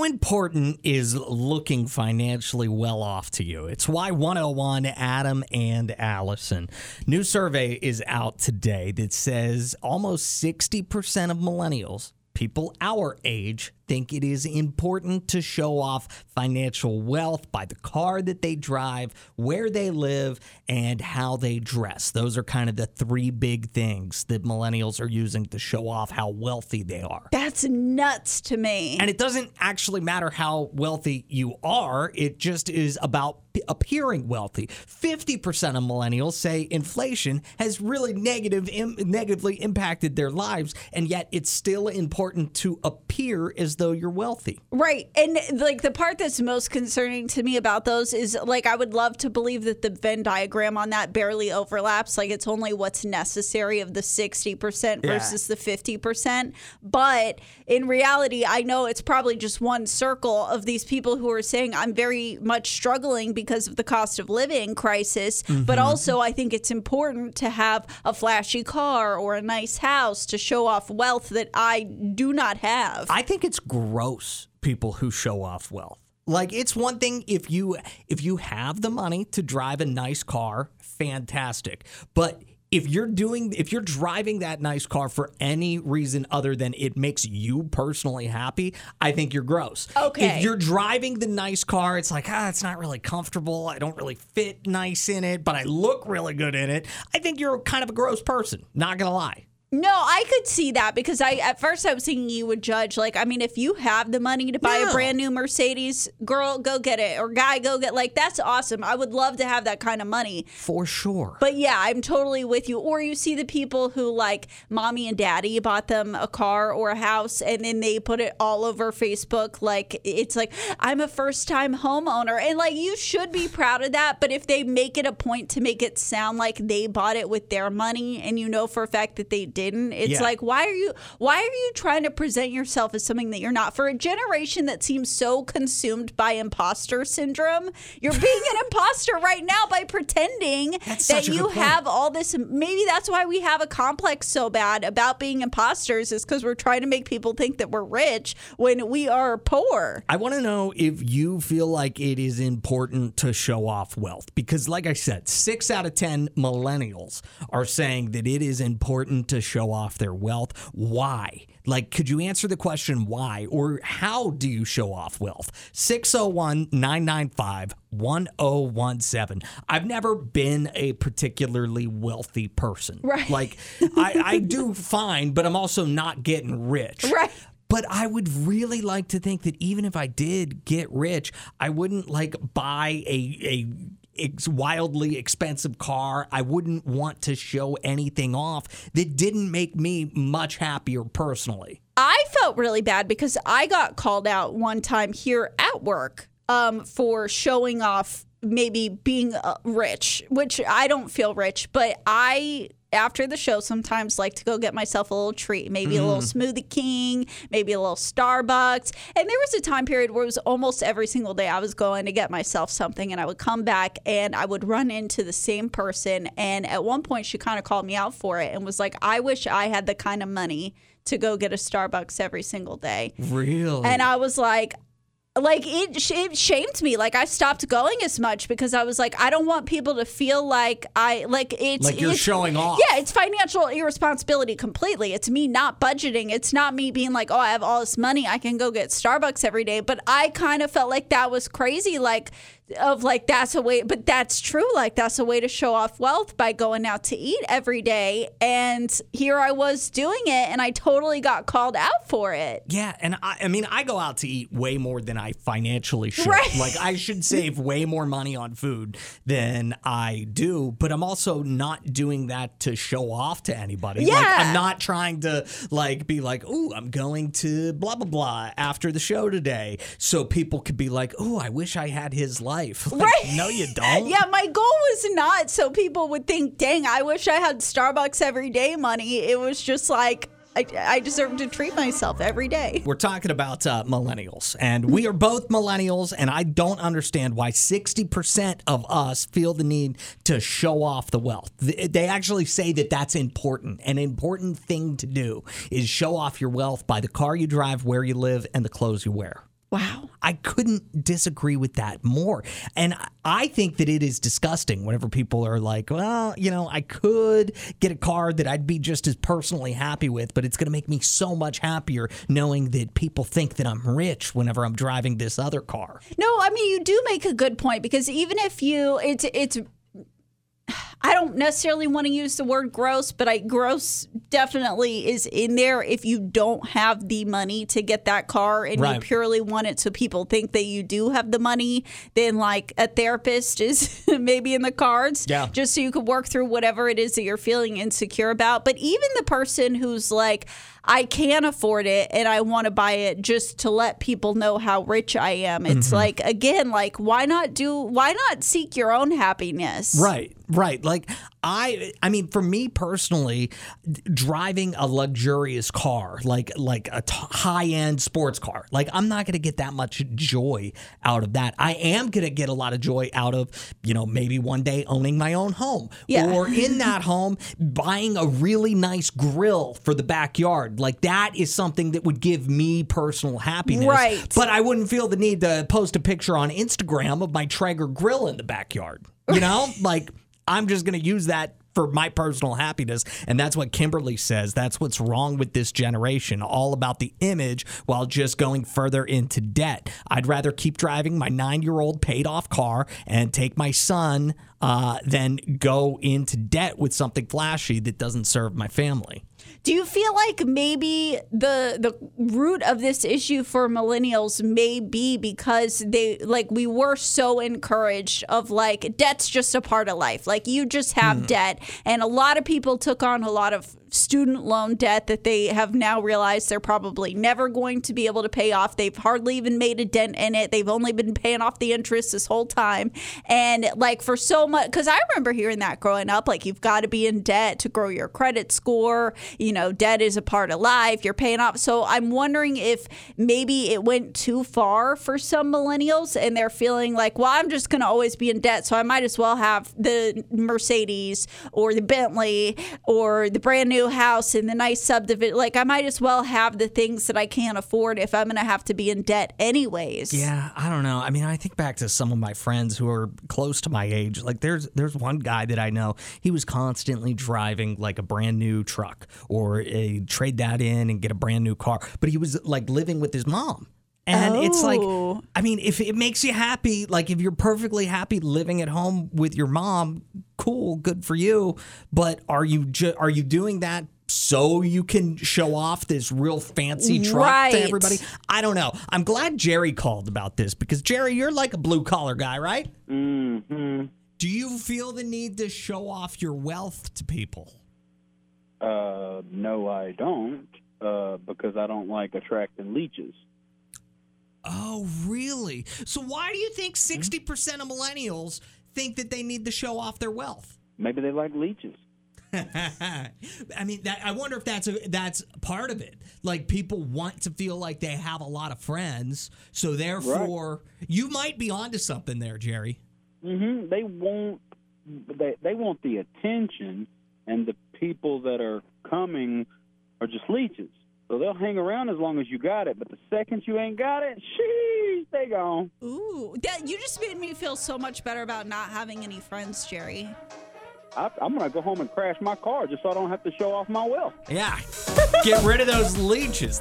How important is looking financially well off to you? It's Y101 Adam and Allison. New survey is out today that says almost 60% of millennials, people our age, think it is important to show off financial wealth by the car that they drive, where they live, and how they dress. Those are kind of the three big things that millennials are using to show off how wealthy they are. That's nuts to me. And it doesn't actually matter how wealthy you are, it just is about appearing wealthy. 50% of millennials say inflation has really negative Im- negatively impacted their lives and yet it's still important to appear as though you're wealthy. Right. And like the part that's most concerning to me about those is like I would love to believe that the Venn diagram on that barely overlaps. Like it's only what's necessary of the 60% Yeah. versus the 50%. But in reality, I know it's probably just one circle of these people who are saying I'm very much struggling because of the cost of living crisis. But mm-hmm. also, I think it's important to have a flashy car or a nice house to show off wealth that I do not have. I think it's gross people who show off wealth. Like it's one thing if you if you have the money to drive a nice car, fantastic. But if you're doing if you're driving that nice car for any reason other than it makes you personally happy, I think you're gross. Okay. If you're driving the nice car, it's like, ah, it's not really comfortable. I don't really fit nice in it, but I look really good in it. I think you're kind of a gross person, not gonna lie. No, I could see that because I at first I was thinking you would judge like I mean if you have the money to buy Yeah. a brand new Mercedes, girl, go get it or guy go get like that's awesome. I would love to have that kind of money. For sure. But yeah, I'm totally with you. Or you see the people who like mommy and daddy bought them a car or a house and then they put it all over Facebook like it's like I'm a first time homeowner and like you should be proud of that, but if they make it a point to make it sound like they bought it with their money and you know for a fact that they didn't, it's Yeah. like why are you why are you trying to present yourself as something that you're not? For a generation that seems so consumed by imposter syndrome, you're being an imposter right now by pretending that you have all this maybe that's why we have a complex so bad about being imposters is because we're trying to make people think that we're rich when we are poor I want to know if you feel like it is important to show off wealth because, like I said, six out of 10 millennials are saying that it is important to show off their wealth. Why? Like, could you answer the question why or how do you show off wealth? 601 995 1017. I've never been a particularly wealthy person. Right. Like, I, I do fine, but I'm also not getting rich. Right. But I would really like to think that even if I did get rich, I wouldn't like buy a a ex- wildly expensive car. I wouldn't want to show anything off that didn't make me much happier personally. I felt really bad because I got called out one time here at work um, for showing off maybe being uh, rich, which I don't feel rich, but I. After the show, sometimes like to go get myself a little treat, maybe a little mm-hmm. Smoothie King, maybe a little Starbucks. And there was a time period where it was almost every single day I was going to get myself something, and I would come back and I would run into the same person. And at one point, she kind of called me out for it and was like, "I wish I had the kind of money to go get a Starbucks every single day. Really? And I was like, like it, it shamed me. Like I stopped going as much because I was like, I don't want people to feel like I like it's Like you're it's- showing off. Yeah, it's financial irresponsibility completely. It's me not budgeting. It's not me being like, oh, I have all this money, I can go get Starbucks every day. But I kind of felt like that was crazy. Like of like that's a way, but that's true. Like that's a way to show off wealth by going out to eat every day. And here I was doing it, and I totally got called out for it. Yeah, and I, I mean, I go out to eat way more than I financially should. Right. Like, I should save way more money on food than I do, but I'm also not doing that to show off to anybody. Like, Yeah. I'm not trying to like be like, "Ooh, I'm going to blah blah blah after the show today," so people could be like, "Ooh, I wish I had his life." Like, Right. No, you don't. Yeah, my goal was not so people would think, dang, I wish I had Starbucks every day money. It was just like, I, I deserve to treat myself every day. We're talking about uh, millennials, and we are both millennials, and I don't understand why 60% of us feel the need to show off the wealth. They actually say that that's important. An important thing to do is show off your wealth by the car you drive, where you live, and the clothes you wear. Wow. I couldn't disagree with that more. And I think that it is disgusting whenever people are like, well, you know, I could get a car that I'd be just as personally happy with, but it's going to make me so much happier knowing that people think that I'm rich whenever I'm driving this other car. No, I mean you do make a good point because even if you it's it's I don't necessarily want to use the word gross, but I gross definitely is in there if you don't have the money to get that car and Right. you purely want it so people think that you do have the money, then like a therapist is maybe in the cards. Yeah. Just so you can work through whatever it is that you're feeling insecure about. But even the person who's like, I can't afford it and I want to buy it just to let people know how rich I am. It's Mm-hmm. like again, like why not do why not seek your own happiness? Right, right. Like I I mean for me personally driving a luxurious car, like like a t- high-end sports car. Like I'm not going to get that much joy out of that. I am going to get a lot of joy out of, you know, maybe one day owning my own home Yeah. or in that home buying a really nice grill for the backyard. Like that is something that would give me personal happiness. Right. But I wouldn't feel the need to post a picture on Instagram of my Traeger grill in the backyard. You know, like I'm just going to use that for my personal happiness. And that's what Kimberly says. That's what's wrong with this generation, all about the image while just going further into debt. I'd rather keep driving my nine year old paid off car and take my son uh, than go into debt with something flashy that doesn't serve my family. Do you feel like maybe the the root of this issue for millennials may be because they like we were so encouraged of like debt's just a part of life. Like you just have hmm. debt and a lot of people took on a lot of student loan debt that they have now realized they're probably never going to be able to pay off. They've hardly even made a dent in it. They've only been paying off the interest this whole time. And like for so much, because I remember hearing that growing up, like you've got to be in debt to grow your credit score. You know, debt is a part of life. You're paying off. So I'm wondering if maybe it went too far for some millennials and they're feeling like, well, I'm just going to always be in debt. So I might as well have the Mercedes or the Bentley or the brand new house and the nice subdivision. Like I might as well have the things that I can't afford if I'm going to have to be in debt anyways. Yeah, I don't know. I mean, I think back to some of my friends who are close to my age. Like there's there's one guy that I know. He was constantly driving like a brand new truck or a trade that in and get a brand new car. But he was like living with his mom. And it's like Oh. I mean, if it makes you happy, like if you're perfectly happy living at home with your mom, cool, good for you. But are you ju- are you doing that so you can show off this real fancy truck Right. to everybody? I don't know. I'm glad Jerry called about this because Jerry, you're like a blue collar guy, right? Mm-hmm. Do you feel the need to show off your wealth to people? Uh, no, I don't, uh, because I don't like attracting leeches. Oh, really? So why do you think 60% of millennials think that they need to show off their wealth? Maybe they like leeches. I mean, that, I wonder if that's a, that's part of it. Like people want to feel like they have a lot of friends, so therefore you might be onto something there, Jerry. Mm-hmm. They want they they want the attention, and the people that are coming are just leeches. So they'll hang around as long as you got it, but the second you ain't got it, sheesh, they gone. Ooh, that, you just made me feel so much better about not having any friends, Jerry. I, I'm gonna go home and crash my car just so I don't have to show off my wealth. Yeah, get rid of those leeches.